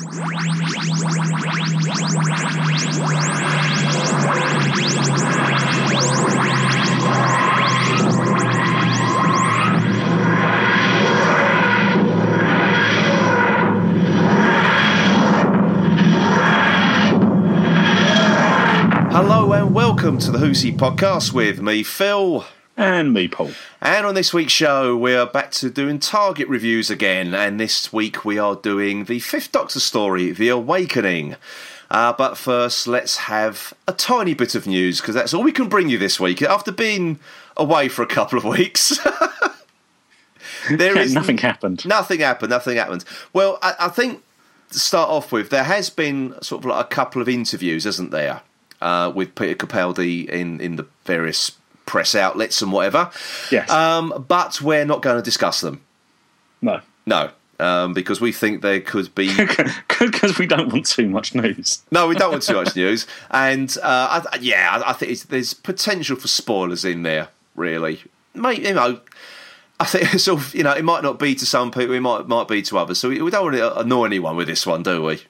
Hello and welcome to the Who's He podcast with me, Phil. And me, Paul. And on this week's show, we are back to doing Target reviews again. And this week, we are doing the Fifth Doctor story, The Awakening. Uh, but first, let's have a tiny bit of news because that's all we can bring you this week. After being away for a couple of weeks, there is nothing happened. Nothing happened. Nothing happened. Well, I, I think to start off with, there has been sort of like a couple of interviews, isn't there, uh, with Peter Capaldi in in the various press outlets and whatever. Yes. Um, but we're not going to discuss them. No. No. Um, because we think there could be Because we don't want too much news. no, we don't want too much news, and uh, I, yeah, I, I think it's, there's potential for spoilers in there. Really, Mate, you know, I think sort of, you know, it might not be to some people, it might might be to others. So we, we don't want to annoy anyone with this one, do we?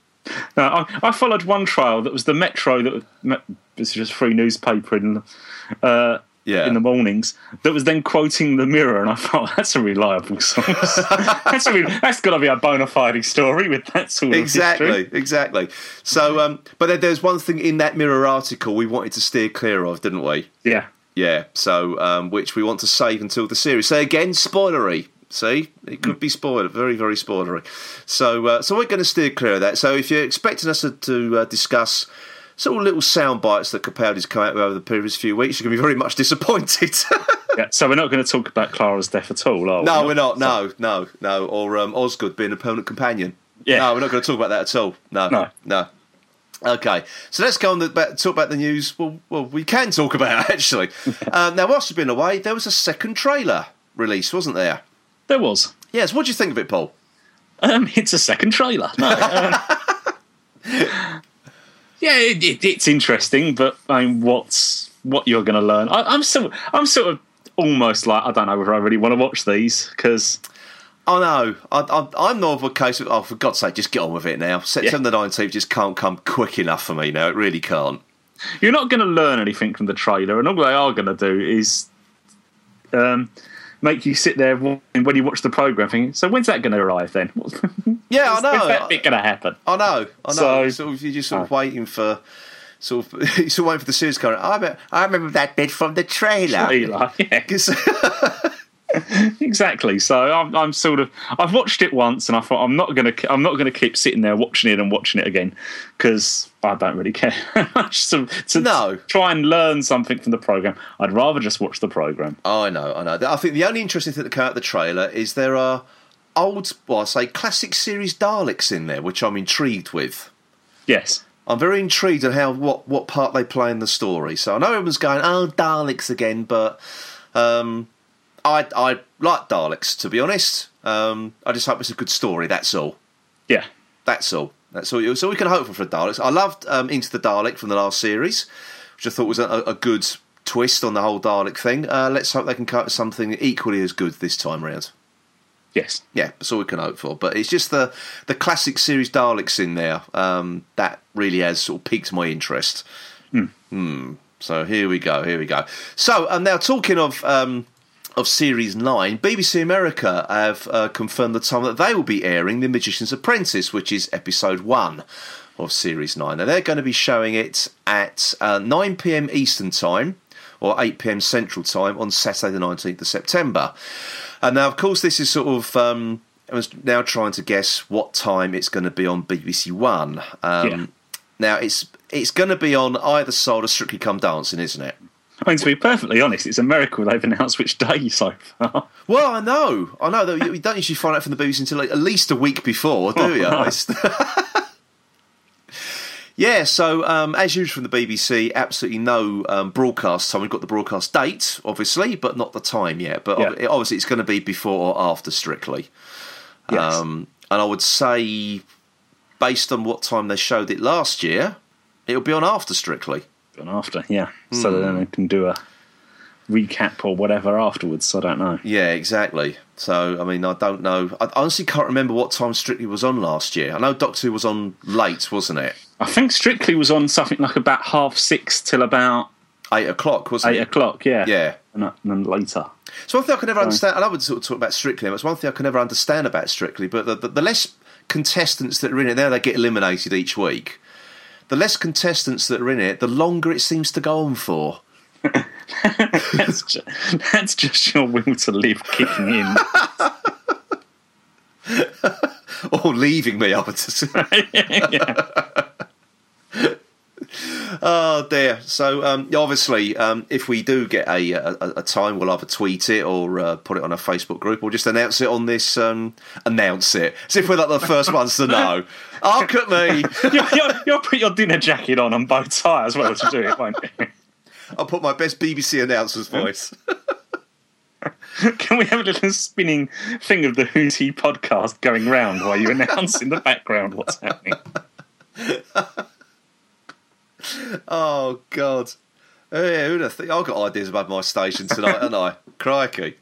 No, I, I followed one trial that was the Metro that was was just free newspaper in, uh, Yeah. in the mornings that was then quoting the Mirror, and I thought that's a reliable source. that's a re- that's got to be a bona fide story with that sort of Exactly, exactly. So, um, but there's one thing in that mirror article we wanted to steer clear of, didn't we? Yeah, Yeah. So, um, which we want to save until the series. So again, spoilery. See, it could be spoiler, very, very spoilery. So, uh, so we're going to steer clear of that. So, if you're expecting us to, to uh, discuss sort of little sound bites that Capaldi's come out with over the previous few weeks, you're going to be very much disappointed. yeah. So we're not going to talk about Clara's death at all, are we? no, we're not. No, no, no. Or um, Osgood being a permanent companion. Yeah. No, we're not going to talk about that at all. No, No. no. Okay, so let's go on the, back- talk about the news. Well, well, we can talk about it actually. um, now, whilst we've been away, there was a second trailer released, wasn't there? There was. Yes. What do you think of it, Paul? Um, it's a second trailer. No. Um, yeah, it, it, it's interesting, but I mean, what's what you're going to learn? I, I'm still, I'm sort of almost like I don't know whether I really want to watch these because Oh no, I, I'm more of a case of oh, for God's sake, just get on with it now. September the nineteenth just can't come quick enough for me now. It really can't. you're not going to learn anything from the trailer, and all they are going to do is um, make you sit there when when you watch the program thinking, so when's that going to arrive then? Yeah, I When's know. that bit going to happen? I know, I know. So- sort of, you're just sort of uh, waiting for, sort of, you're sort of waiting for the series coming. I remember, I remember that bit from the trailer. Trailer, yeah. Exactly. So I'm, I'm sort of I've watched it once, and I thought I'm not gonna I'm not gonna keep sitting there watching it and watching it again because I don't really care much to, to No. try and learn something from the program. I'd rather just watch the program. oh, I know, I know. I think the only interesting thing that came out of the trailer is there are old, well, I say classic series Daleks in there, which I'm intrigued with. Yes. I'm very intrigued on how what, what part they play in the story. So I know everyone's going, oh, Daleks again, but um, I I like Daleks to be honest. Um, I just hope it's a good story. That's all. Yeah. That's all. That's all. So we can hope for for Daleks. I loved um, Into the Dalek from the last series, which I thought was a, a good twist on the whole Dalek thing. Uh, let's hope they can come up with something equally as good this time round. Yes. Yeah, that's all we can hope for. But it's just the the classic series Daleks in there um, that really has sort of piqued my interest. Hmm. So here we go. Here we go. So um, now talking of. Um, of Series 9, BBC America have uh, confirmed the time that they will be airing The Magician's Apprentice, which is episode 1 of Series 9. Now, they're going to be showing it at uh, 9 pm Eastern Time or 8 pm Central Time on Saturday, the 19th of September. And now, of course, this is sort of. Um, I was now trying to guess what time it's going to be on BBC One. Um, Yeah. Now, it's it's going to be on either side of Strictly Come Dancing, isn't it? I mean, to be perfectly honest, it's a miracle they've announced which day so far. Well, I know, I know. that You don't usually find out from the BBC until like, at least a week before, do you? no. Yeah. So, um, as usual from the BBC, absolutely no um, broadcast time. We've got the broadcast date, obviously, but not the time yet. But Yeah. obviously, it's going to be before or after Strictly. Yes. Um, and I would say, based on what time they showed it last year, it'll be on after Strictly. And after, yeah. So hmm. then I can do a recap or whatever afterwards. So I don't know. Yeah, exactly. So I mean, I don't know. I honestly can't remember what time Strictly was on last year. I know Doctor Who was on late, wasn't it? I think Strictly was on something like about half six till about Eight o'clock, wasn't eight it? o'clock. Yeah, Yeah. and, then- and then later. So one thing I can never understand, and I would sort of talk about Strictly, but it's one thing I can never understand about Strictly, but the, the, the less contestants that are in it, now they get eliminated each week. The less contestants that are in it, the longer it seems to go on for. that's, just, that's just your will to live kicking in. Or leaving me, I would say. Oh dear. So um, obviously, um, if we do get a, a, a time, we'll either tweet it or uh, put it on a Facebook group, or just announce it on this. Um, announce it as if we're like the first ones to know. Look at me. you'll, you'll, you'll put your dinner jacket on and bow tie as well to do it, won't you? I'll put my best BBC announcer's voice. Can we have a little spinning thing of the Who's He podcast going round while you announce in the background what's happening? Oh God! Oh, yeah, who'd have think? I've got ideas about my station tonight, haven't I? Crikey!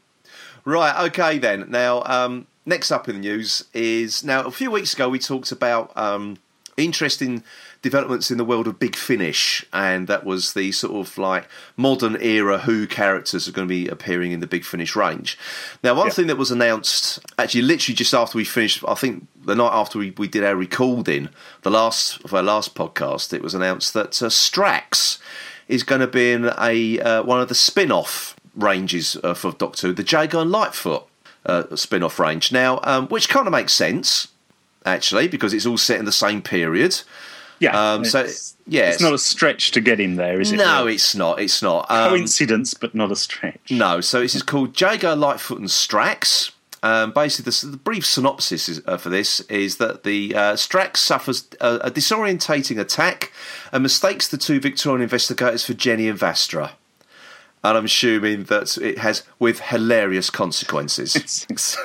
Right, okay then. Now, um, next up in the news is now a few weeks ago we talked about um, interesting developments in the world of Big Finish, and that was the sort of like modern era Who characters are going to be appearing in the Big Finish range. Now, one Yeah. thing that was announced actually literally just after we finished, I think the night after we, we did our recording, the last of our last podcast, it was announced that uh, Strax is going to be in a uh, one of the spin-off ranges uh, for Doctor Who, the Jago and Litefoot uh, spin-off range. Now, um, which kind of makes sense actually because it's all set in the same period. Yeah. Um, so, it's, yeah, it's not a stretch to get him there, is it? No, really? it's not. It's not. Um, coincidence, but not a stretch. no, so this is called Jago, Litefoot, and Strax. Um, basically, the, the brief synopsis is, uh, for this is that the uh, Strax suffers a, a disorientating attack and mistakes the two Victorian investigators for Jenny and Vastra. And I'm assuming that it has with hilarious consequences.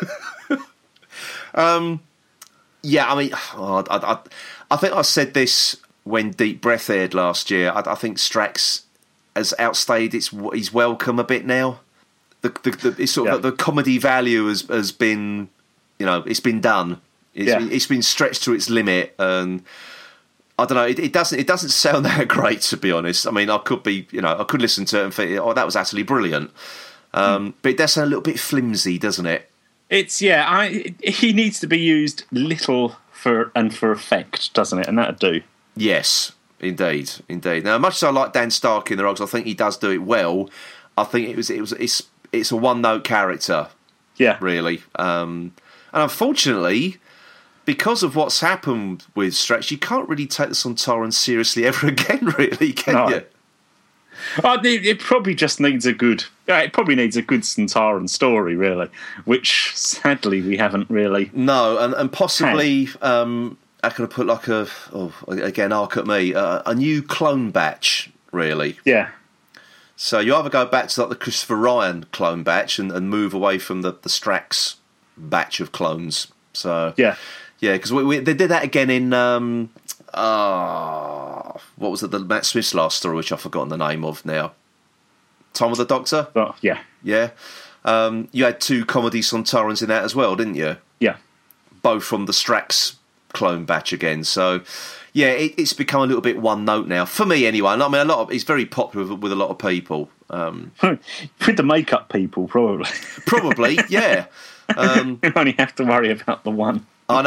Yeah, I mean, oh, I, I, I think I said this when Deep Breath aired last year. I, I think Strax has outstayed its his welcome a bit now. The, the, the it's sort of Yeah. the comedy value has has been, you know, it's been done. It's, Yeah. been, it's been stretched to its limit, and I don't know. It, it doesn't it doesn't sound that great to be honest. I mean, I could be, you know, I could listen to it and think, oh, that was utterly brilliant. Um, But it does sound a little bit flimsy, doesn't it? It's yeah. I he needs to be used little for and for effect, doesn't it? And that'd do. Yes, indeed, indeed. Now, much as I like Dan Stark in the Rogues, I think he does do it well. I think it was it was it's it's a one note character, Yeah. really. Um, and unfortunately, because of what's happened with Strax, you can't really take the Sontaran seriously ever again, really, can No. you? Oh, it, it probably just needs a good. Yeah, it probably needs a good Sontaran story, really, which sadly we haven't really. No, and, and possibly, um, I could have put like a, oh, again, arc at me, uh, a new clone batch, really. Yeah, So you either go back to like the Christopher Ryan clone batch and, and move away from the, the Strax batch of clones. So yeah. yeah, because we, we, they did that again in um, uh, what was it? The Matt Smith's last story, which I've forgotten the name of now. Time of the Doctor. Yeah, Yeah, um, you had two comedy Sontarans in that as well, didn't you? yeah. Both from the Strax clone batch again. So yeah, it, it's become a little bit one note now for me anyway. I mean, a lot of it's very popular with, with a lot of people. Um, With the makeup people, probably. probably, yeah. Um, you only have to worry about the one. I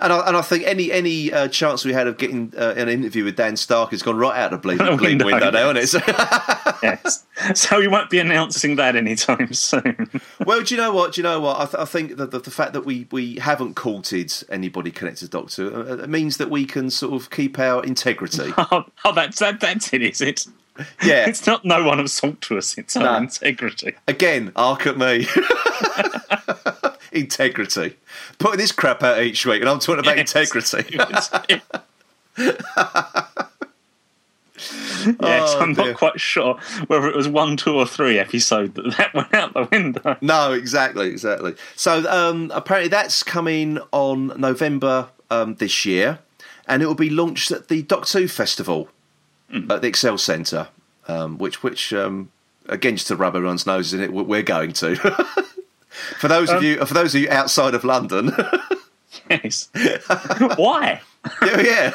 and I, and I think any any uh, chance we had of getting uh, an interview with Dan Stark has gone right out of the bleeding, The window, window now, isn't it? Yes. so we won't be announcing that anytime soon. well, do you know what? Do you know what? I, th- I think that the, the fact that we, we haven't courted anybody connected to Doctor uh, it means that we can sort of keep our integrity. oh, oh, that's that, that's it, is it? Yeah. It's not no one of salt to us, it's our integrity. Again, arc at me. integrity. Putting this crap out each week, and I'm talking about Yes. integrity. yes, Oh, I'm dear. not quite sure whether it was one, two, or three episode that that went out the window. No, exactly, exactly. So um, apparently that's coming on November um, this year, and it will be launched at the Doctor Who Festival at the Excel Centre, um, which which um, again, just to rub everyone's noses in it, we're going to. For those um, of you, for those of you outside of London, yes. Why? yeah, yeah.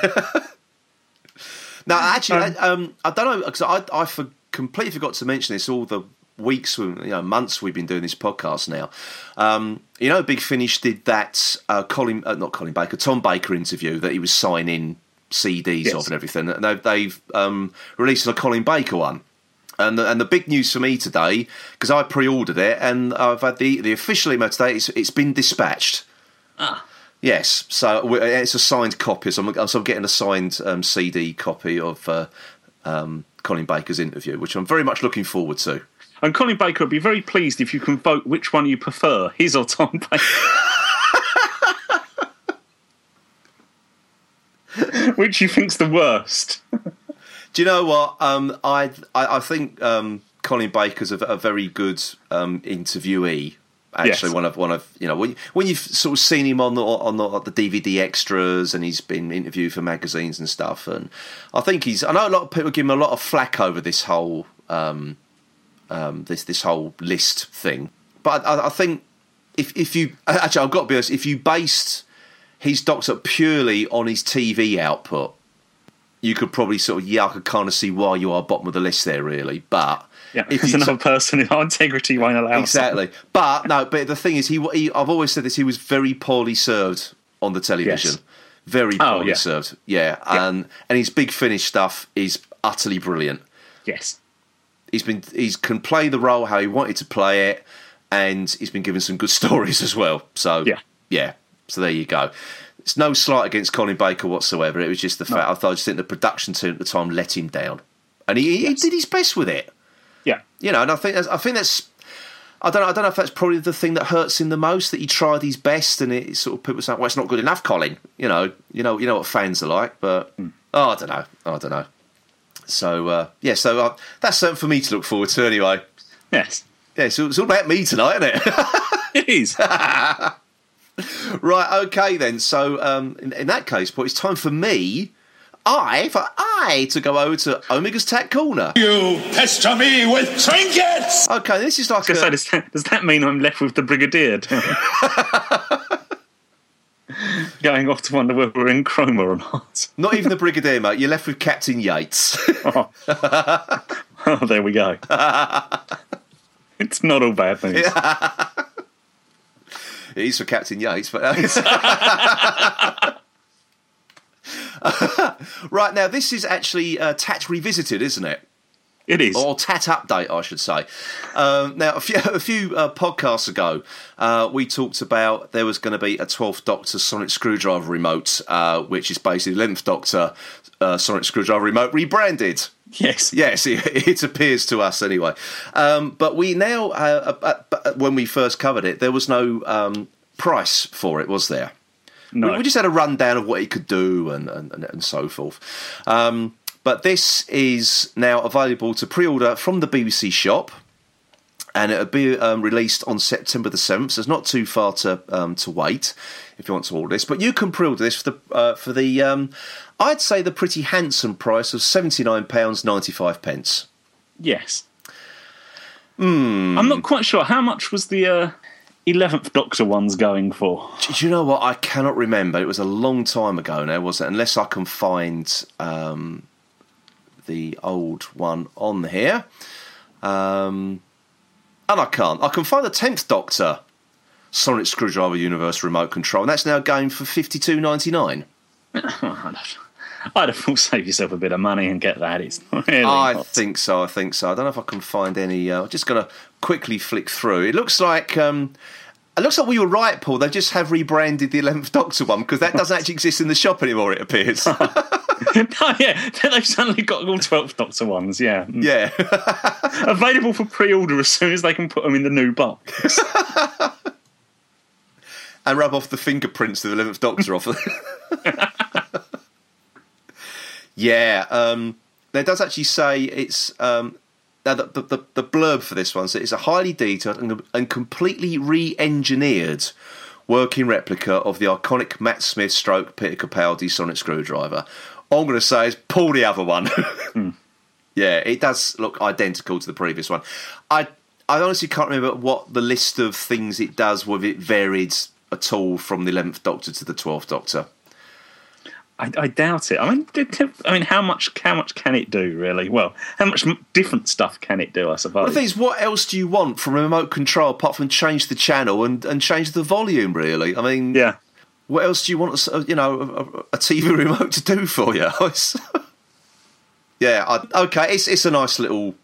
now, actually, um, I, um, I, don't know because I, I for, completely forgot to mention this all the weeks, you know, months we've been doing this podcast now. Um, you know, Big Finish did that uh, Colin, uh, not Colin Baker, Tom Baker interview that he was signing CDs yes. of and everything. And they've, they've um, released a Colin Baker one. And the, and the big news for me today, because I pre-ordered it, and I've had the, the official email today. It's, it's been dispatched. Ah. Yes, so it's a signed copy. So I'm, so I'm getting a signed um, CD copy of uh, um, Colin Baker's interview, which I'm very much looking forward to. And Colin Baker would be very pleased if you can vote which one you prefer, his or Tom Baker. which you think's the worst? Do you know what? Um, I, I, I think um, Colin Baker's a, a very good um, interviewee. Actually, yes. one of one of you know when, when you've sort of seen him on the on the, the, DVD extras, and he's been interviewed for magazines and stuff, and I think he's. I know a lot of people give him a lot of flack over this whole um, um, this this whole list thing. But I, I, think if if you actually, I've got to be honest, if you based his doctor purely on his TV output, you could probably sort of yeah, I could kind of see why you are bottom of the list there, really. But yeah, if there's another t- person in our integrity won't allow exactly. But no, but the thing is, he, he, I've always said this. He was very poorly served on the television. Yes. Very oh, poorly oh, yeah. served. Yeah, yeah, and and his big finish stuff is utterly brilliant. Yes, he's been he's can play the role how he wanted to play it, and he's been given some good stories as well. So yeah, yeah. So there you go. It's no slight against Colin Baker whatsoever. It was just the fact no. I thought I just think the production team at the time let him down, and he, yes. he did his best with it. Yeah, you know, and I think that's, I think that's. I don't know. I don't know if that's probably the thing that hurts him the most. That he tried his best, and it sort of people say, "Well, it's not good enough, Colin." You know, you know, you know what fans are like. But mm. oh, I don't know. I don't know. So uh, yeah, so uh, that's something for me to look forward to anyway. Yes. Yeah, so it's all about me tonight, isn't it? it is. right. Okay then. So um, in, in, that case, but it's time for me. I for I to go over to Omega's Tat Corner. You pester me with trinkets. Okay, this is like. A... Say, does, that, does that mean I'm left with the Brigadier? going off to wonder whether we're in chroma or not. Not even the Brigadier, mate. You're left with Captain Yates. oh. oh, there we go. it's not all bad news. It is for Captain Yates, but. Right now, this is actually uh, Tat Revisited, isn't it? It is. Or TAT Update, I should say. Um, now, a few, a few uh, podcasts ago, uh, we talked about there was going to be a 12th Doctor Sonic Screwdriver remote, uh, which is basically the 11th Doctor uh, Sonic Screwdriver remote rebranded. Yes. Yes, it, it appears to us anyway. Um, but we now, uh, uh, when we first covered it, there was no um, price for it, was there? No. We, we, just had a rundown of what it could do and, and, and so forth. Um, but this is now available to pre order from the BBC shop. And it'll be um, released on September the 7th, so it's not too far to um, to wait if you want to order this. But you can pre order this for the, uh, for the um, I'd say, the pretty handsome price of £79.95. pence. Yes. Mm. I'm not quite sure. How much was the uh, 11th Doctor ones going for? Do you know what? I cannot remember. It was a long time ago now, wasn't it? Unless I can find um, the old one on here. Um, and I can't. I can find the 10th Doctor Sonic Screwdriver Universe remote control, and that's now going for fifty two ninety nine. I'd have thought save yourself a bit of money and get that. It's really I hot. think so. I think so. I don't know if I can find any. Uh, I'm just going to quickly flick through. It looks like. Um, it looks like we were right, Paul. They just have rebranded the Eleventh Doctor one because that doesn't actually exist in the shop anymore. It appears. oh, yeah, they've suddenly got all 12th Doctor ones, yeah. Yeah. Available for pre order as soon as they can put them in the new box. and rub off the fingerprints of the 11th Doctor off. yeah, um, there does actually say it's. Um, now, the, the, the blurb for this one says it's a highly detailed and, and completely re engineered working replica of the iconic Matt Smith stroke Peter Capaldi sonic screwdriver. All I'm going to say is pull the other one. mm. Yeah, it does look identical to the previous one. I I honestly can't remember what the list of things it does, with it varied at all from the eleventh Doctor to the twelfth Doctor. I, I doubt it. I mean, I mean, how much? How much can it do, really? Well, how much different stuff can it do? I suppose. The thing is, what else do you want from a remote control apart from change the channel and, and change the volume? Really, I mean, yeah. What else do you want? A, you know, a, a TV remote to do for you? yeah, I, okay. It's it's a nice little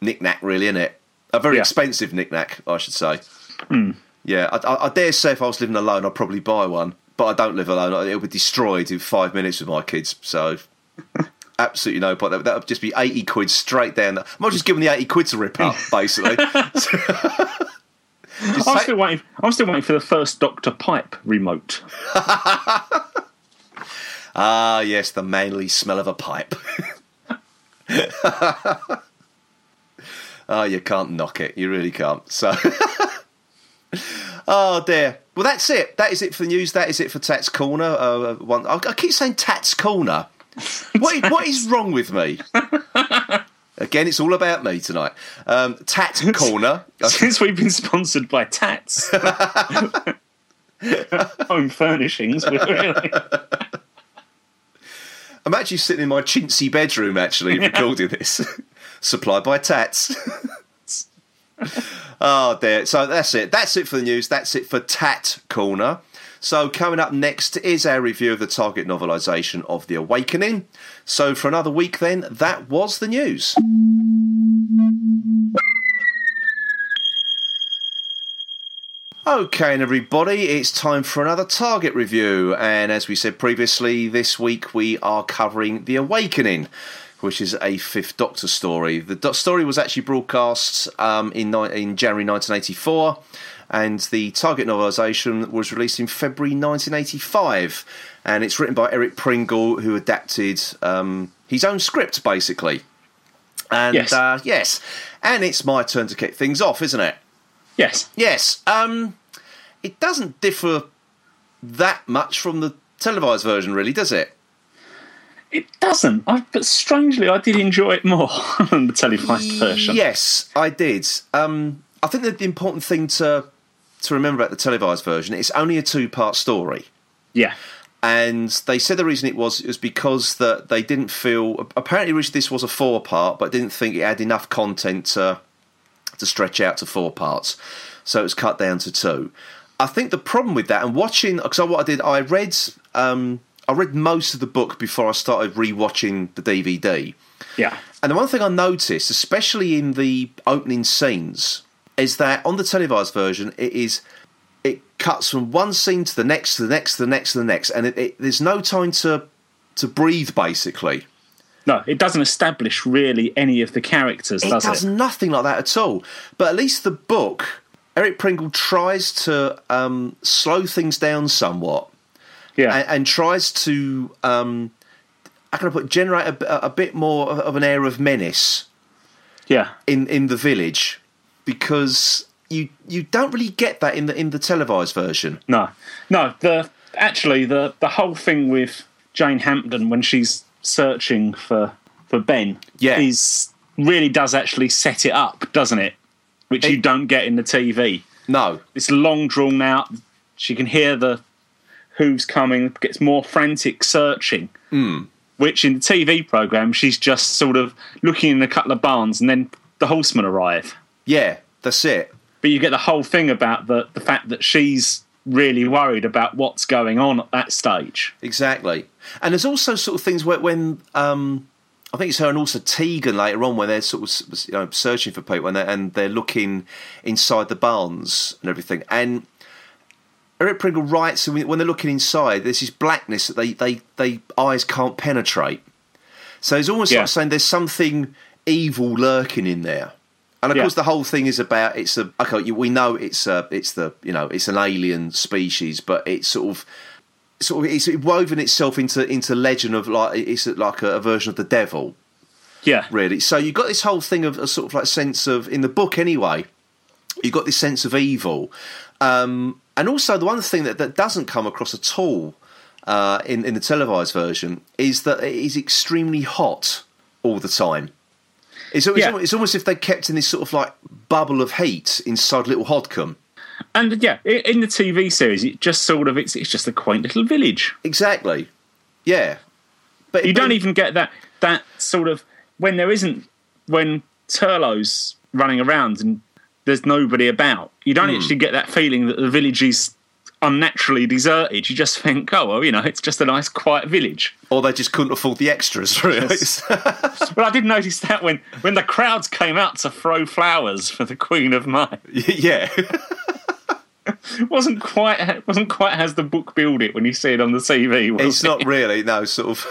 knickknack, really, isn't it? A very Yeah. expensive knickknack, I should say. Hmm. Yeah, I, I, I dare say if I was living alone, I'd probably buy one. But I don't live alone. It'll be destroyed in five minutes with my kids. So absolutely no point. That, would just be eighty quid straight down. The, I might just give them the eighty quid to rip up, basically. I'm say- still waiting. I'm still waiting for the first Doctor Pipe remote. Ah, yes, the manly smell of a pipe. oh, you can't knock it. You really can't. So, oh dear. Well, that's it. That is it for the news. That is it for Tats Corner. Uh, one. I, I keep saying Tats Corner. What, what is wrong with me? Again, it's all about me tonight. Um, Tat Corner. Since we've been sponsored by Tats, home furnishings. Really. I'm actually sitting in my chintzy bedroom, actually, recording this. Supplied by Tats. oh, dear. So that's it. That's it for the news. That's it for Tat Corner. So, coming up next is our review of the Target novelisation of The Awakening. So, for another week, then, that was the news. Okay, and everybody, it's time for another Target review. And as we said previously, this week we are covering The Awakening, which is a Fifth Doctor story. The do- story was actually broadcast um, in, ni- in January 1984, and the Target novelisation was released in February 1985. And it's written by Eric Pringle, who adapted um, his own script, basically. And Yes. Uh, yes, and it's my turn to kick things off, isn't it? Yes. Yes. Um, it doesn't differ that much from the televised version, really, does it? It doesn't. I, but strangely, I did enjoy it more than the televised version. Yes, I did. Um, I think that the important thing to to remember about the televised version it's only a two part story. Yeah. And they said the reason it was is because that they didn't feel apparently originally this was a four part, but didn't think it had enough content to to stretch out to four parts, so it was cut down to two. I think the problem with that, and watching, because what I did, I read, um, I read most of the book before I started rewatching the DVD. Yeah. And the one thing I noticed, especially in the opening scenes, is that on the televised version, it is it cuts from one scene to the next, to the next, to the next, to the next, and it, it, there's no time to to breathe. Basically, No, it doesn't establish really any of the characters, it does does it? nothing like that at all. But at least the book, Eric Pringle tries to um, slow things down somewhat Yeah. and, and tries to, um, how can I put, generate a, a bit more of an air of menace yeah. in in the village because you you don't really get that in the in the televised version. No, no. The actually the the whole thing with Jane Hampton when she's searching for for Ben, Yeah. is really does actually set it up, doesn't it? Which you don't get in the TV. No, It's long drawn out. She can hear the who's coming. Gets more frantic searching. Hmm. Which in the TV program, she's just sort of looking in a couple of barns, and then the horsemen arrive. Yeah, that's it. but you get the whole thing about the the fact that she's really worried about what's going on at that stage. Exactly. And there's also sort of things where when um, I think it's her and also Tegan later on when they're sort of you know searching for people and they're, and they're looking inside the barns and everything. And Eric Pringle writes when they're looking inside, there's this blackness that they they they eyes can't penetrate. So it's almost Yeah. like saying there's something evil lurking in there. And of Yeah. course, the whole thing is about it's a okay. you- We know it's a it's the you know it's an alien species, but it's sort of sort of it's woven itself into into legend of like it's like a, a version of the devil, Yeah, really. So you've got this whole thing of a sort of like sense of in the book anyway. You've got this sense of evil, um, and also the one thing that, that doesn't come across at all uh, in in the televised version is that it is extremely hot all the time. It's, it's, Yeah. almost, it's almost if they kept in this sort of like bubble of heat inside Little Hodcombe. And yeah, in the TV series, it just sort of it's it's just a quaint little village. Exactly. Yeah. But You but- don't even get that that sort of when there isn't when Turlough's running around and there's nobody about. You don't hmm. actually get that feeling that the village is unnaturally deserted. You just think, oh well, you know, it's just a nice quiet village. or they just couldn't afford the extras. Really. Well, I did notice that when when the crowds came out to throw flowers for the Queen of May, yeah. it wasn't quite wasn't quite as the book build it when you see it on the TV. It's it? not really no sort of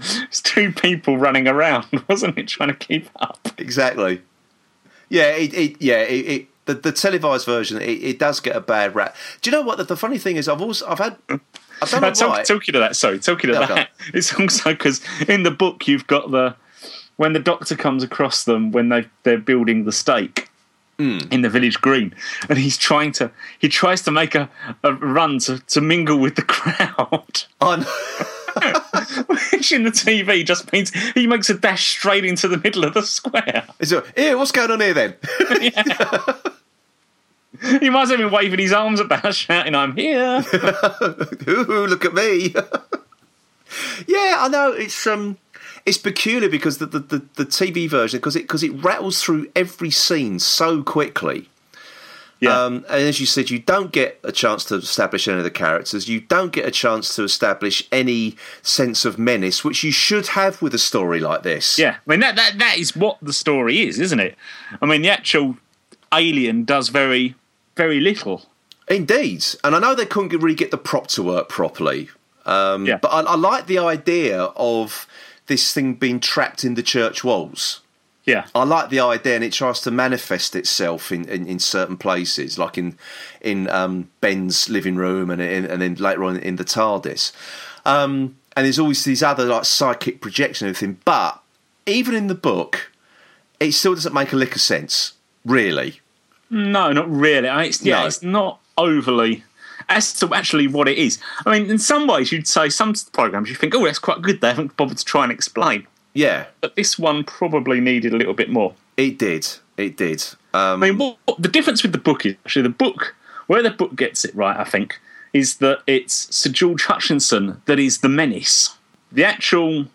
It's two people running around, wasn't it, trying to keep up? exactly. Yeah, it, it yeah it, it the, the televised version it, it does get a bad rap. Do you know what the, the funny thing is? I've also I've had I don't know talk, why. talking to that, sorry, talking to Yeah, that, it's also because in the book you've got the when the doctor comes across them when they they're building the stake Hmm. in the village green, and he's trying to he tries to make a, a run to, to mingle with the crowd, I'm- which in the TV just means he makes a dash straight into the middle of the square. Is it, here, what's going on here then? He might have been waving his arms about, shouting, "I'm here!" Ooh, look at me. yeah, I know it's um it's peculiar because the the, the, the TV version because it because it rattles through every scene so quickly. Yeah, Um, and as you said, you don't get a chance to establish any of the characters. You don't get a chance to establish any sense of menace, which you should have with a story like this. Yeah, I mean that, that that is what the story is, isn't it? I mean the actual alien does very very little. Indeed, and I know they couldn't really get the prop to work properly. Um, Yeah. But I, I like the idea of this thing being trapped in the church walls. Yeah, I like the idea, and it tries to manifest itself in, in, in certain places, like in in um, Ben's living room, and in, and then later on in the TARDIS. Um, and there's always these other like psychic projection and everything. But even in the book, it still doesn't make a lick of sense, really. No, not really. I- It's, yeah, No. it's not overly as to actually what it is. I mean, in some ways, you'd say some programs you think, oh, that's quite good. They haven't bothered to try and explain, Yeah, but this one probably needed a little bit more. it did. It did. Um, I mean, what, what- the difference with the book is actually the book where the book gets it right. I think is that it's Sir George Hutchinson that is the menace. The actual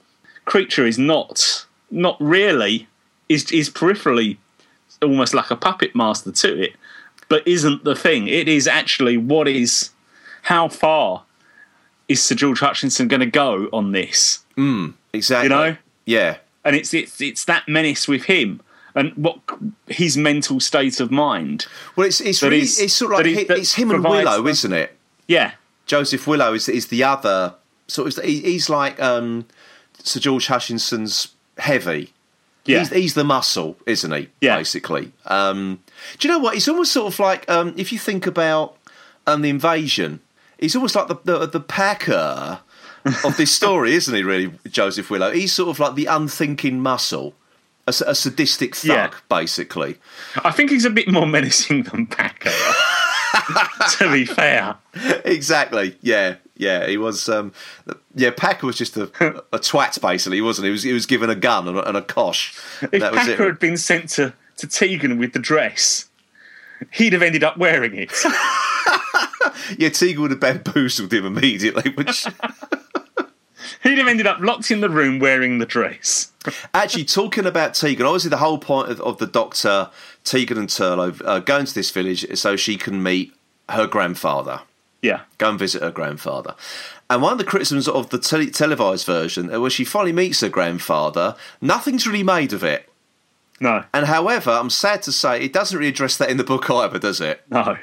creature is not not really is is peripherally almost like a puppet master to it, but isn't the thing. It is actually what is how far is Sir George Hutchinson going to go on this? exactly. You know, Yeah. and it's it's it's that menace with him and what his mental state of mind. Well, it's it's really it's sort of like he- it's him and Willow, the- isn't it? Yeah, Joseph Willow is is the other sort of. He's like um, Sir George Hutchinson's heavy. Yeah, He's, he's the muscle, isn't he? Yeah. Basically. Um, do you know what? It's almost sort of like um, if you think about um, the invasion. He's almost like the the, the packer of this story, isn't he? Really, Joseph Willow. He's sort of like the unthinking muscle, a sadistic thug, Yeah. basically. I think he's a bit more menacing than Packer. to be fair, exactly. Yeah, yeah. He was. Um, yeah, Packer was just a, a twat, basically, wasn't he? He was, he was given a gun and a, and a cosh. if that was Packer it. had been sent to to Tegan with the dress, he'd have ended up wearing it. Yeah, Tegan would have bamboozled him immediately. Which he'd have ended up locked in the room wearing the dress. actually, talking about Tegan, obviously the whole point of, of the Doctor, Tegan and Turlough uh, going to this village is so she can meet her grandfather. Yeah, go and visit her grandfather. And one of the criticisms of the tele- televised version, uh, where she finally meets her grandfather, nothing's really made of it. no, And however, I'm sad to say, it doesn't really address that in the book either, does it? no.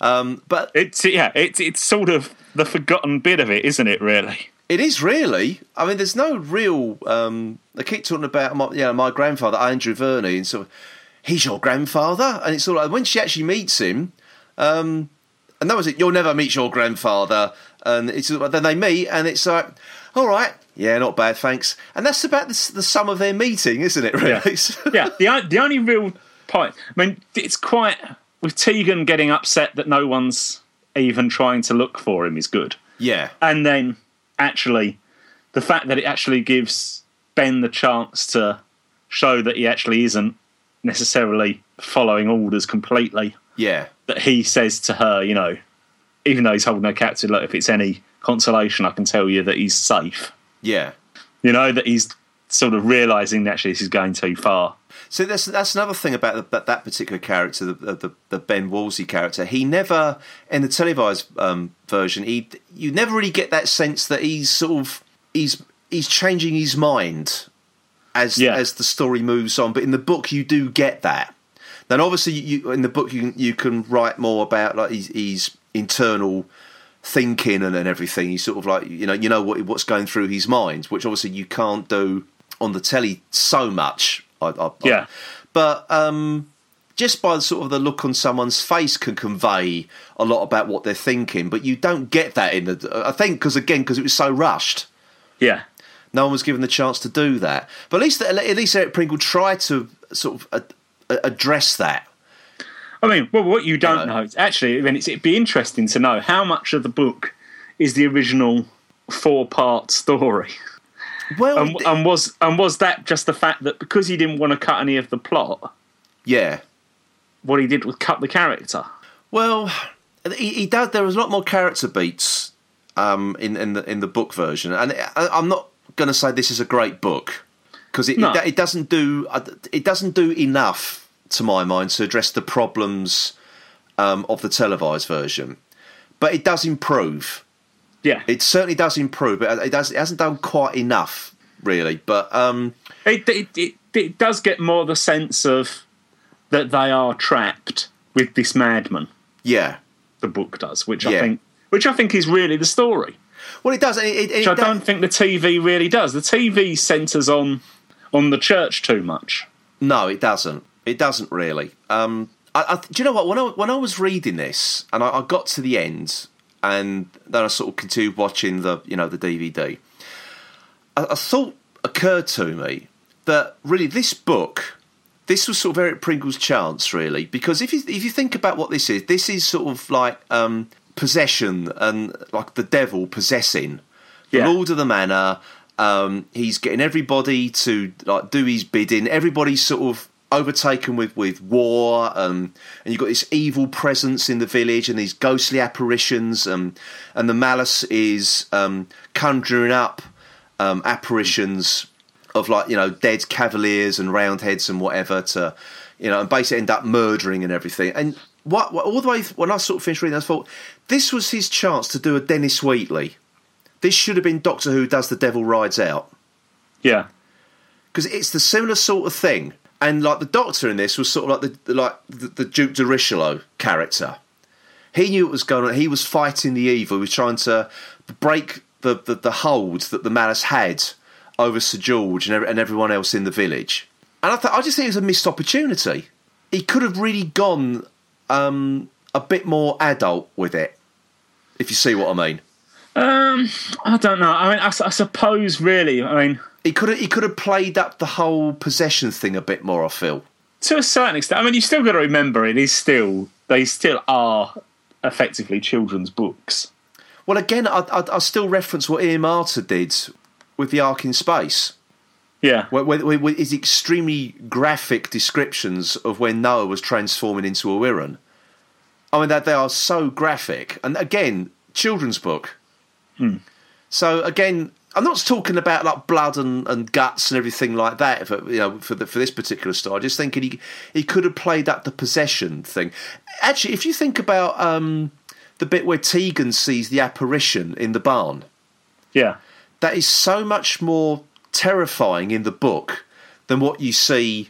But It's yeah, it's it's sort of the forgotten bit of it, isn't it? Really. it is really. I mean, there's no real. Um, they keep talking about my, you know, my grandfather, Andrew Verney, and sort of, he's your grandfather, and it's all like when she actually meets him, um, and that was it. You'll never meet your grandfather, and it's then they meet, and it's like, all right, yeah, not bad, thanks. And that's about the, the sum of their meeting, isn't it? Really? Yeah. yeah, the the only real point. I mean, it's quite with Tegan getting upset that no one's even trying to look for him is good, yeah. and then actually the fact that it actually gives Ben the chance to show that he actually isn't necessarily following orders completely. Yeah. That he says to her, you know, even though he's holding her captive, look, if it's any consolation, I can tell you that he's safe. Yeah. You know, that he's sort of realizing that actually this is going too far. So that's that's another thing about the, that particular character, the, the, the Ben Wolsey character. He never in the televised um, version, he you never really get that sense that he's sort of he's he's changing his mind as Yeah. as the story moves on. But in the book, you do get that. Then obviously, you in the book you can, you can write more about like his, his internal thinking and, and everything. He's sort of like you know you know what what's going through his mind, which obviously you can't do on the telly so much. I, I, I- Yeah. but um, just by sort of the look on someone's face can convey a lot about what they're thinking. But you don't get that in the. I think because again because it was so rushed. Yeah. No one was given the chance to do that. But at least at least Eric Pringle tried to sort of uh, address that. I mean, well, what you don't know. know, it's actually, I mean, it's, it'd be interesting to know how much of the book is the original four-part story, Well, and, and was and was that just the fact that because he didn't want to cut any of the plot, yeah. what he did was cut the character? Well, he, he does. There was a lot more character beats um, in in the in the book version, and I, I'm not going to say this is a great book because it, No. it it doesn't do uh, it doesn't do enough to my mind to address the problems um, of the televised version, but it does improve. Yeah, It certainly does improve, but it does it hasn't done quite enough really. But um, it, it, it, it does get more the sense of that they are trapped with this madman. yeah, The book does, which Yeah. I think, which I think is really the story. well, it does. It, it, Which I don't think the TV really does. The TV centres on on the church too much. No, it doesn't. It doesn't really. Um, I, I, do you know what? When I when I was reading this and I, I got to the end, and then I sort of continued watching the you know the DVD, a, a thought occurred to me that really this book, this was sort of Eric Pringle's chance, really, because if you if you think about what this is, this is sort of like um, possession and like the devil possessing the Yeah. Lord of the Manor. Um, he's getting everybody to like do his bidding. Everybody's sort of overtaken with with war, um, and you've got this evil presence in the village and these ghostly apparitions. Um, and the malice is um, conjuring up um, apparitions of like you know dead cavaliers and roundheads and whatever to you know and basically end up murdering and everything. And what, what all the way when I sort of finished reading, I thought this was his chance to do a Dennis Wheatley. This should have been Doctor Who does the Devil Rides Out Yeah, because it's the similar sort of thing. And like the Doctor in this was sort of like the like the, the Duke de Richleau character. He knew what was going on. He was fighting the evil. He was trying to break the, the, the hold that the Malice had over Sir George and, and everyone else in the village. And I, th- I just think it was a missed opportunity. He could have really gone um, a bit more adult with it, if you see what I mean. Um, I don't know. I mean, I suppose really. I mean, He could have he could have played up the whole possession thing a bit more. I feel. to a certain extent. I mean, you still got to remember it is still they still are effectively children's books. Well, again, I, I, I still reference what Ian Marter did with the Ark in Space, Yeah, where, where, where his extremely graphic descriptions of when Noah was transforming into a Wirrn. I mean, that they are so graphic, and again, children's book. So again, I'm not talking about like blood and, and guts and everything like that. For you know, for the, for this particular story, just thinking he he could have played up the possession thing. Actually, if you think about um, the bit where Tegan sees the apparition in the barn, yeah, that is so much more terrifying in the book than what you see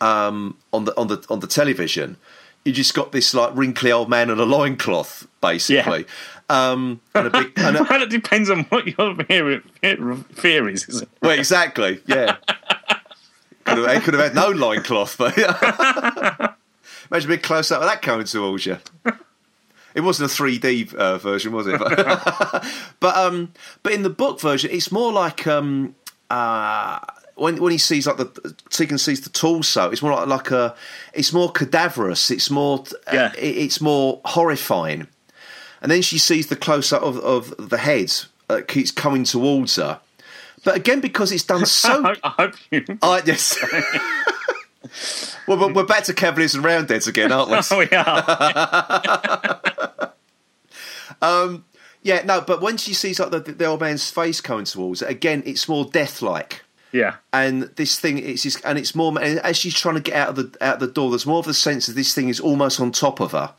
um, on the on the on the television. You just got this like wrinkly old man in a loincloth, basically, um, and a big. And a, well, it depends on what your fear, is. Isn't it? well, exactly, yeah. could have, he could have had no loincloth, but imagine being close up with that coming towards you. It wasn't a 3D uh, version, was it? but um, but in the book version, it's more like um, uh, when when he sees like the Tegan sees the torso, it's more like, like a, it's more cadaverous. It's more Yeah. uh, it- it's more horrifying. And then she sees the close up of, of the head that keeps coming towards her. but again, because it's done so. I hope you. I yes. well, we're back to Cavaliers and Roundheads again, aren't we? Oh, we are. um, Yeah, no, but when she sees like the, the old man's face coming towards her, again, it's more death-like. Yeah. And this thing, it's just, and it's more. And as she's trying to get out of the out the door, there's more of the sense that this thing is almost on top of her,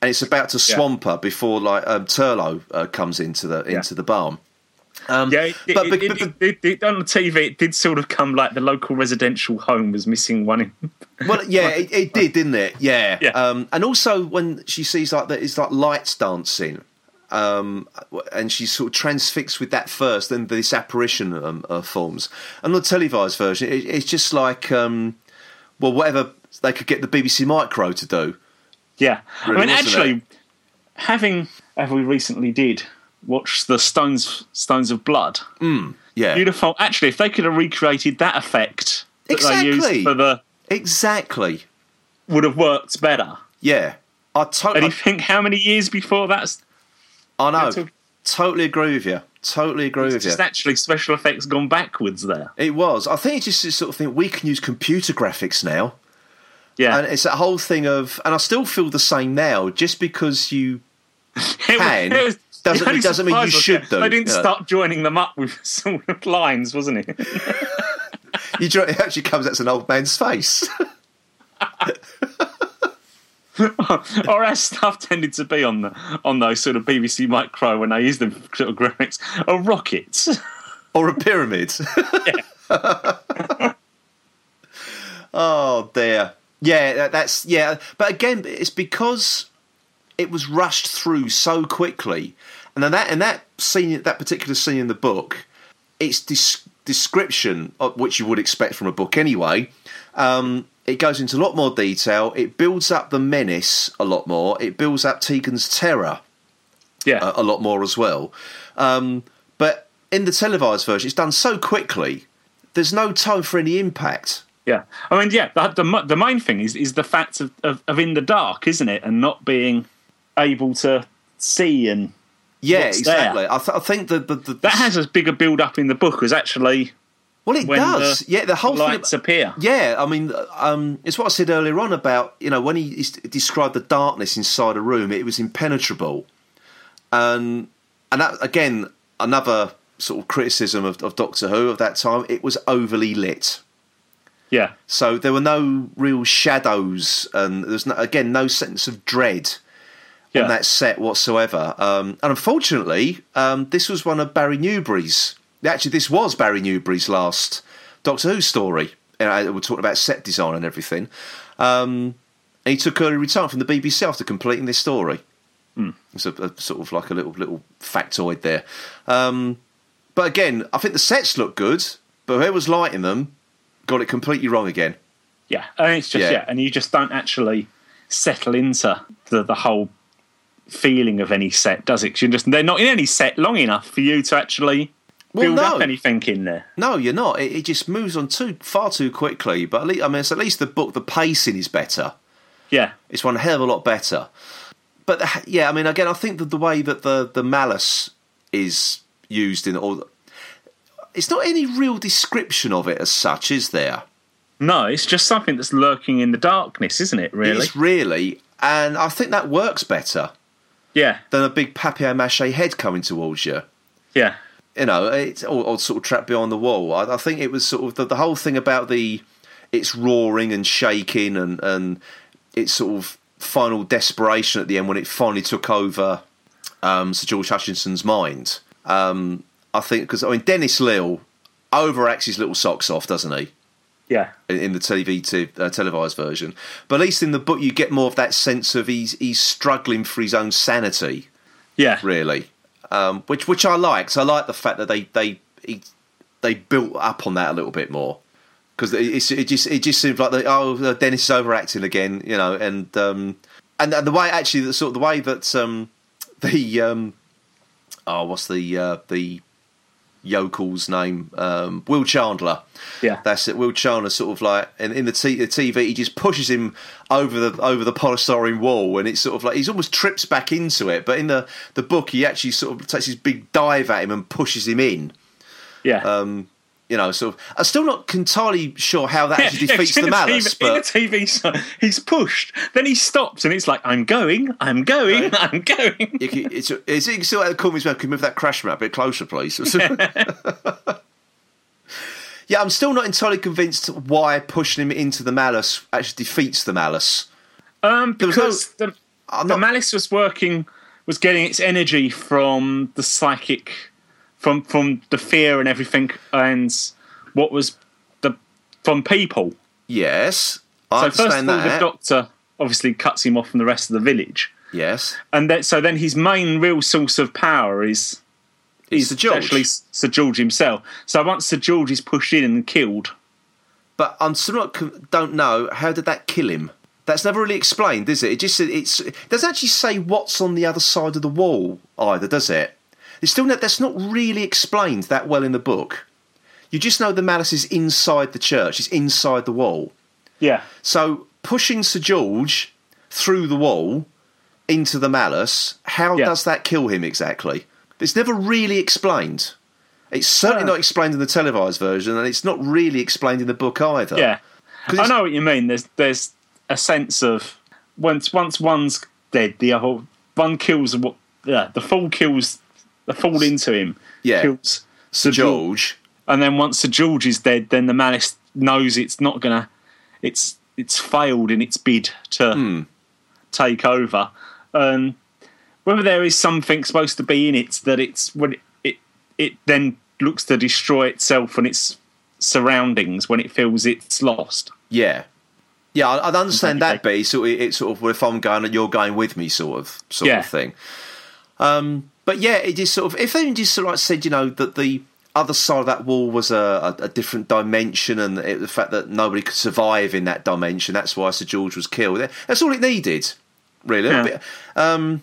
and it's about to swamp her before like um, Turlough uh, comes into the into the barn. Um, Yeah, it, but, it, but- but- it, it- on the TV, it did sort of come like the local residential home was missing one. In, Well, yeah, it, it did, didn't it? Yeah. Yeah. Um, and also when she sees like that, it's like lights dancing, um, and she's sort of transfixed with that first, then this apparition um, uh, forms. And the televised version, it, it's just like, um, well, whatever they could get the BBC Micro to do. Yeah, Really, I mean, actually, it? having as we recently did watch the Stones Stones of Blood, hmm, Yeah. beautiful. Actually, if they could have recreated that effect that Exactly. they used for the, Exactly. would have worked better. Yeah. I And totally. you think how many years before that's I know. It's Totally agree with you. Totally agree with you. just actually special effects gone backwards there? It was. I think it's just this sort of thing. We can use computer graphics now. Yeah, And it's that whole thing of, and I still feel the same now. Just because you It was- can it was- doesn't- it doesn't mean you should do, They didn't yeah. start joining them up with sort of lines, wasn't it? you dr- it actually comes as an old man's face. or as stuff tended to be on the on those sort of BBC Micro when they used the sort of graphics, a rocket. or a pyramid. oh dear. Yeah, that, that's yeah. But again, it's because it was rushed through so quickly, and then that and that scene, that particular scene in the book, its dis- description, of, which you would expect from a book anyway. Um, it goes into a lot more detail. It builds up the menace a lot more. It builds up Tegan's terror yeah, a, a lot more as well. Um, but in the televised version, it's done so quickly. There's no time for any impact. Yeah. I mean, yeah. The, the the main thing is is the fact of, of of in the dark, isn't it, and not being able to see and Yeah, exactly. I, th- I think that the, the that has a bigger build up in the book as actually well, it does. the yeah, the whole thing. lights appear. Yeah, I mean, um, it's what I said earlier on about you know when he is- described the darkness inside a room, it was impenetrable, and and that again another sort of criticism of, of Doctor Who of that time. It was overly lit. Yeah, So there were no real shadows, and there's no, again no sense of dread yeah. on that set whatsoever. Um, and unfortunately, um, this was one of Barry Newbery's. Actually, this was Barry Newbery's last Doctor Who story. You know, we're talking about set design and everything. Um, and he took early retirement from the BBC after completing this story. It's a, a sort of like a little little factoid there. Um, but again, I think the sets look good, but whoever's lighting them got it completely wrong again. Yeah, and it's just Yeah. yeah. and you just don't actually settle into the the whole feeling of any set, does it? 'Cause you're just they're not in any set long enough for you to actually Well, build no. up anything in there. No, you're not. It, it just moves on too far too quickly. But at least, I mean, it's at least the book, the pacing is better. Yeah, It's one hell of a lot better. But yeah, I mean, again, I think that the way that the the malice is used in all, it's not any real description of it as such, is there? no, it's just something that's lurking in the darkness, isn't it? Really? It's really, and I think that works better yeah, than a big papier-mâché head coming towards you. yeah, you know, it's or, or sort of trapped behind the wall. I, I think it was sort of the, the whole thing about the it's roaring and shaking and and its sort of final desperation at the end when it finally took over um, Sir George Hutchinson's mind. Um, I think because I mean Dennis Lill overacts his little socks off, doesn't he? yeah, in in the TV uh, televised version, but at least in the book you get more of that sense of he's he's struggling for his own sanity. Yeah, really, um, which which I liked. I like the fact that they they he, they built up on that a little bit more. Because it, it just it just seems like oh Dennis is overacting again, you know, and um, and, and the way actually the sort of the way that um, the um, oh what's the uh, the yokel's name um, Will Chandler. yeah, That's it. Will Chandler sort of like in, in the, t- the TV, he just pushes him over the over the polystyrene wall, and it's sort of like he's almost trips back into it. But in the the book, he actually sort of takes his big dive at him and pushes him in. Yeah. Um, you know, sort of. I'm still not entirely sure how that actually Yeah, defeats in the the malice, TV, in the but TV, so he's pushed. Then he stops, and it's like, "I'm going, I'm going, I'm going." you can, it's, it's, you can still call me. Can you move that crash map a bit closer, please? yeah, I'm still not entirely convinced why pushing him into the malice actually defeats the malice. Um, was no- because the, I'm the malice was working, was getting its energy from the psychic, from from the fear and everything, and what was the from people. Yes, I So first of all, that. the doctor obviously cuts him off from the rest of the village, yes, and then so then his main real source of power is is Sir George. actually Sir George himself. So once Sir George is pushed in and killed, But I'm still not don't know how did that kill him. That's never really explained, is it? It just it's it doesn't actually say what's on the other side of the wall either, does it? It's still not, that's not really explained that well in the book. You just know the malice is inside the church. It's inside the wall. yeah, So pushing Sir George through the wall into the malice, how Yeah. does that kill him exactly? It's never really explained. It's certainly not explained in the televised version, and it's not really explained in the book either. yeah. I know what you mean. There's there's a sense of once once one's dead, the other one kills what yeah the fool kills the fall into him. Yeah. kills Sir George. and then once Sir George is dead, then the malice knows it's not gonna it's it's failed in its bid to Hmm. take over. Um, whether there is something supposed to be in it that it's when it, it it then looks to destroy itself and its surroundings when it feels it's lost. Yeah. Yeah, I, I understand that Okay. bit. It's sort of, it's sort of if I'm going and you're going with me, sort of sort Yeah. of thing. Um, but yeah, it just sort of if they just sort of like said, you know, that the other side of that wall was a, a, a different dimension, and it, the fact that nobody could survive in that dimension, that's why Sir George was killed. That's all it needed, really. A little, bit, um,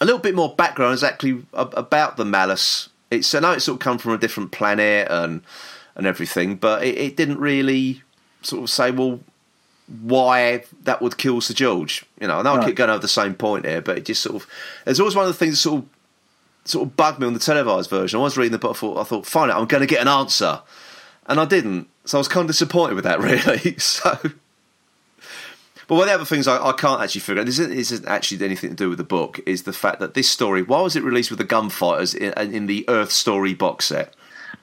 a little bit more background exactly ab- about the malice. It's I know it's sort of come from a different planet and and everything, but it, it didn't really sort of say, well, why that would kill Sir George. You know, I know I Right. keep going over the same point here, but it just sort of there's always one of the things that sort of sort of bugged me on the televised version. I was reading the book, I thought, I thought, fine, I'm going to get an answer, and I didn't. So I was kind of disappointed with that, really. So, but one of the other things I, I can't actually figure out this isn't, this isn't actually anything to do with the book is the fact that this story, why was it released with the gunfighters in, in the Earth Story box set?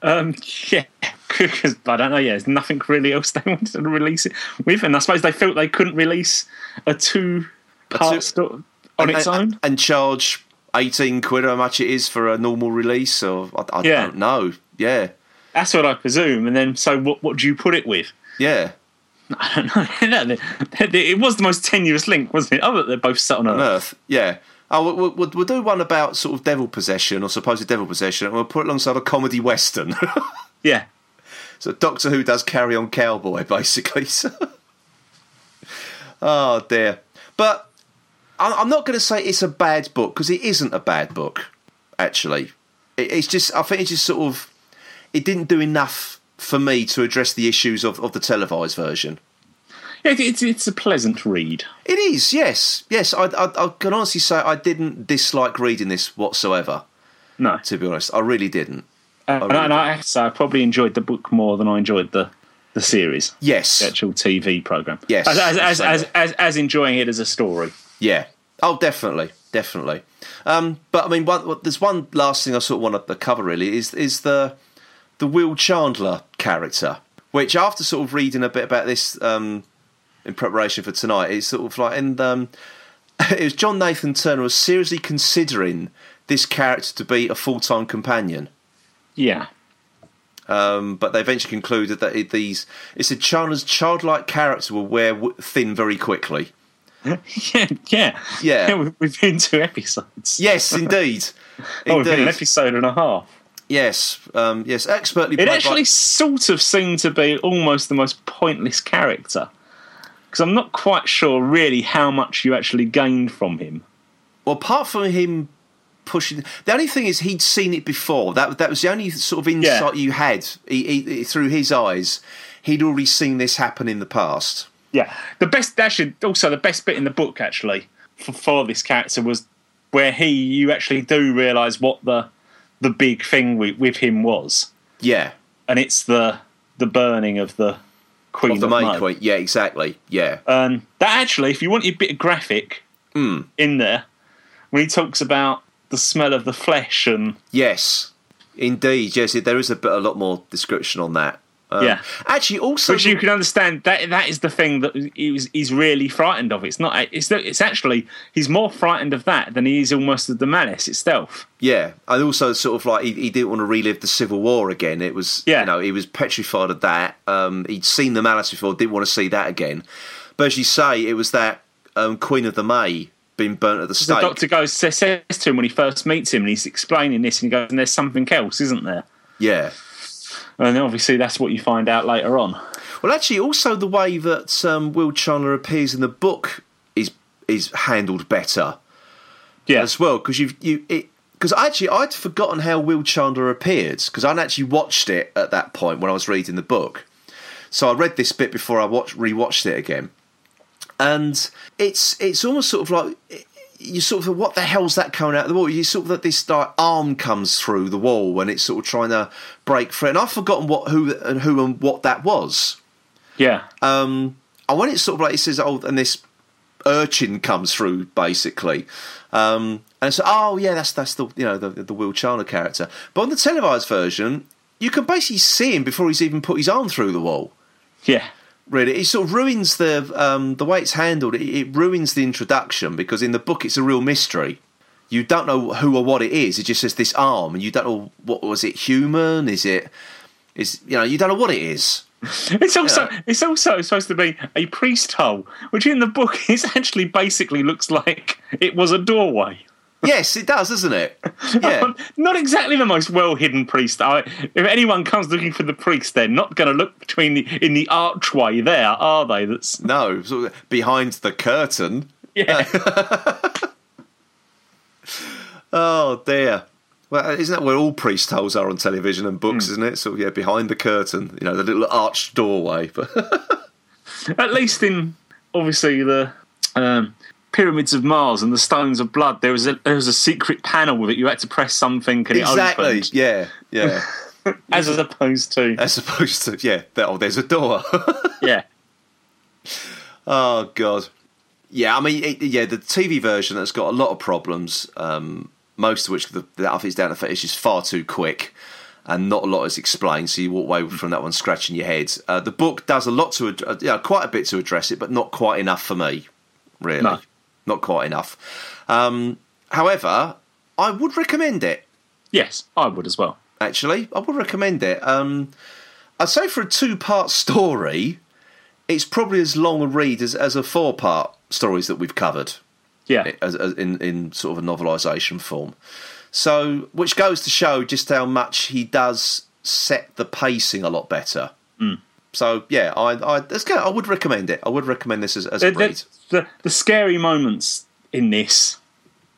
Um, yeah, because I don't know. Yeah, there's nothing really else they wanted to release it with, and I suppose they felt they couldn't release a two-part story sto- on its and, own. and charge 18 quid how much it is for a normal release or I, I Yeah. don't know yeah That's what I presume. And then, so what? What do you put it with? yeah I don't know. it was the most tenuous link, wasn't it? Oh, they're both set on on Earth. earth yeah oh we'll, we'll, we'll do one about sort of devil possession or supposed devil possession and we'll put it alongside a comedy western Yeah, so doctor who does carry on cowboy basically so oh dear but i'm not going to say it's a bad book because it isn't a bad book actually it's just i think it's just sort of it didn't do enough for me to address the issues of, of the televised version yeah. It's it's a pleasant read. It is, yes, yes. I, I, I can honestly say I didn't dislike reading this whatsoever. No, To be honest, I really didn't. Uh, and, really and I, so I probably enjoyed the book more than I enjoyed the the series, Yes, the actual TV program. Yes, as as as, as, as, as enjoying it as a story. Yeah. Oh, definitely, definitely. Um, but I mean, one, there's one last thing I sort of want to cover. Really, is is the the Will Chandler character, which after sort of reading a bit about this um, in preparation for tonight, it's sort of like, and um, it was John Nathan Turner was seriously considering this character to be a full time companion. Yeah, Um, but they eventually concluded that it, these it's a Chandler's childlike character will wear thin very quickly. yeah, yeah, Yeah. we- We've been two episodes. Yes, indeed, oh, we've been an episode and a half. Yes, um, yes, expertly. It played by- actually sort of seemed to be almost the most pointless character because I'm not quite sure really how much you actually gained from him. well, apart from him pushing, the only thing is he'd seen it before. That that was the only sort of insight you had he, he, through his eyes. He'd already seen this happen in the past. Yeah, the best actually also the best bit in the book actually for, for this character was where he you actually do realise what the the big thing with, with him was. Yeah, and it's the the burning of the Queen of the Mo. Queen. Yeah, exactly. Yeah, Um, that actually, if you want a bit of graphic Hmm. in there, when he talks about the smell of the flesh and yes, indeed. Yes, there is a bit, a lot more description on that. Um, Yeah. Actually, also, which you can understand that that is the thing that he was, he's really frightened of. It's not. It's it's actually he's more frightened of that than he is almost of the malice itself. Yeah, and also sort of like he, he didn't want to relive the Civil War again. It was, Yeah. you know, he was petrified of that. Um, he'd seen the Malice before, didn't want to see that again. But as you say, it was that um, Queen of the May being burnt at the stake. The doctor goes says, says to him when he first meets him, and he's explaining this, and he goes, "And there's something else, isn't there?" Yeah. And obviously that's what you find out later on. Well, actually, also the way that um, Will Chandler appears in the book is is handled better Yeah, as well because you've you it because actually I'd forgotten how Will Chandler appeared because I'd actually watched it at that point when I was reading the book. So I read this bit before I watched rewatched it again, and it's it's almost sort of like you sort of what the hell's that coming out of the wall? You sort of that this like arm comes through the wall when it's sort of trying to break free, and I've forgotten what who and who and what that was. yeah, Um, and when it's sort of like it says, oh, and this urchin comes through basically, um, and so oh yeah, that's that's the you know the the Will Chandler character. But on the televised version, you can basically see him before he's even put his arm through the wall. yeah, Really, it sort of ruins the um, the way it's handled. It, it ruins the introduction because in the book it's a real mystery. You don't know who or what it is. It just says this arm, and you don't know what was it human? Is it is you know you don't know what it is. It's also it's also supposed to be a priest hole, which in the book is actually basically looks like it was a doorway. Yes, it does, doesn't it? Yeah. not exactly the most well hidden priest. I, if anyone comes looking for the priest, they're not going to look between the in the archway there, are they? That's No, sort of behind the curtain. yeah, Oh dear. Well, isn't that where all priest holes are on television and books, Hmm. isn't it? So yeah, behind the curtain, you know, the little arched doorway. But at least in obviously the um, pyramids of Mars and the stones of blood, there was a there was a secret panel that you had to press something and it exactly, yeah, yeah. as opposed to As opposed to yeah, oh, there's a door. yeah, oh god. Yeah, I mean, it, yeah, the TV version has got a lot of problems. Um, most of which the, the I think down to fact it's just far too quick. And not a lot is explained, so you walk away from that one scratching your head. Uh, the book does a lot to, ad- uh, yeah, quite a bit to address it, but not quite enough for me, really. No. Not quite enough. Um, however, I would recommend it. yes, I would as well. Actually, I would recommend it. Um, I'd say for a two-part story, it's probably as long a read as, as a four-part stories that we've covered Yeah, as, as in in sort of a novelisation form. So, which goes to show just how much he does set the pacing a lot better. Hmm. So, yeah, I I, that's good. I would recommend it. I would recommend this as, as a the, read. the, the, the scary moments in this,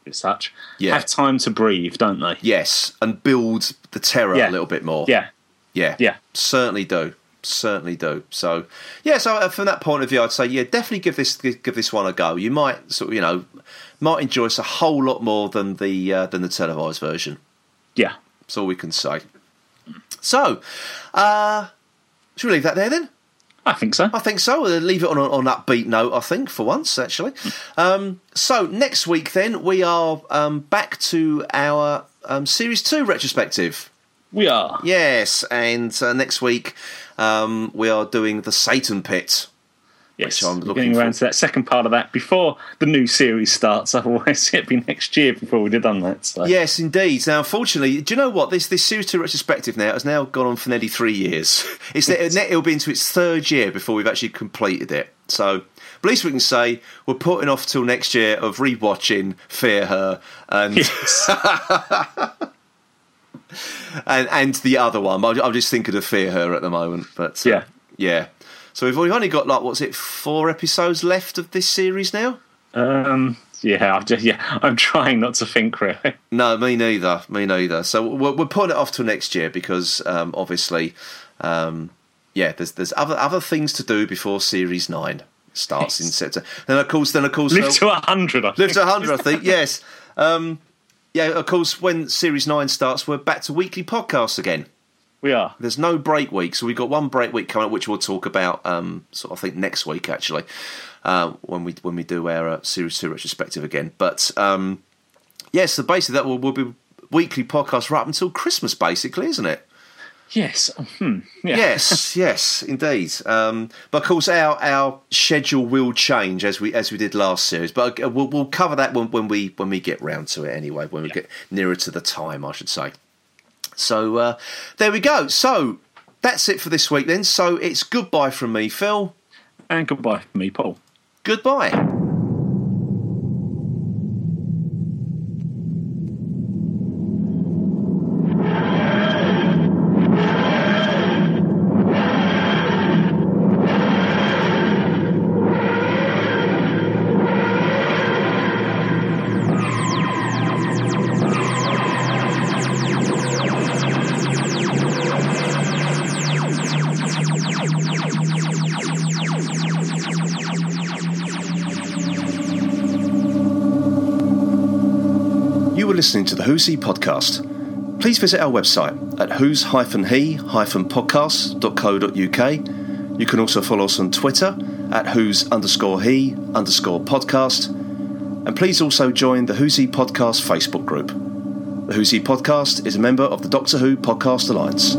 as such, Yeah. have time to breathe, don't they? Yes, and build the terror Yeah. a little bit more. Yeah, yeah, Yeah. certainly do, certainly do. So, yeah, so uh, from that point of view, I'd say, yeah, definitely give this give this one a go. You might sort of, you know, might enjoy this a whole lot more than the uh, than the televised version. yeah. That's all we can say. So, uh, should we leave that there then? I think so. I think so. We'll leave it on an on upbeat note, I think, for once, actually. Um, so, next week then, we are um, back to our um, Series 2 retrospective. We are. Yes, and uh, next week um, we are doing the Satan Pit. Yes, I'm looking getting around for- to that second part of that before the new series starts. Otherwise, it'd be next year before we'd have done that. So. Yes, indeed. Now, unfortunately, do you know what? This this Series 2 retrospective now has now gone on for nearly three years. It's It'll be into its third year before we've actually completed it. So, at least we can say we're putting off till next year of rewatching Fear Her and Yes. and, and the other one. I'm I'm just thinking of Fear Her at the moment. But uh, Yeah. So we've only got like what's it, four episodes left of this series now. um, yeah, I'm just, yeah, I'm trying not to think really. No, me neither. Me neither. So we're, we're putting it off till next year because um, obviously, um, yeah, there's there's other other things to do before Series Nine starts in September. Then of course, then of course, Live uh, to a hundred. I live to hundred. I think yes. Um, yeah, of course, when Series Nine starts, we're back to weekly podcasts again. We are. There's no break week, so we've got one break week coming up, which we'll talk about. Um, sort of, I think next week actually, uh, when we when we do our uh, series two retrospective again. But um, yes, yeah, so basically that will, will be weekly podcast right up until Christmas, basically, isn't it? Yes. Hmm. Yeah. Yes. yes. Indeed. Um, but of course, our our schedule will change as we as we did last series. But uh, we'll, we'll cover that when, when we when we get round to it anyway. When we yeah. get nearer to the time, I should say. So uh, there we go. So that's it for this week then. So it's goodbye from me, Phil. And goodbye from me, Paul. Goodbye. Who's He podcast. Please visit our website at who's-he-podcast.co.uk. You can also follow us on Twitter at who's underscore he underscore podcast. And please also join the Who's He podcast Facebook group. The Who's He podcast is a member of the Doctor Who Podcast Alliance.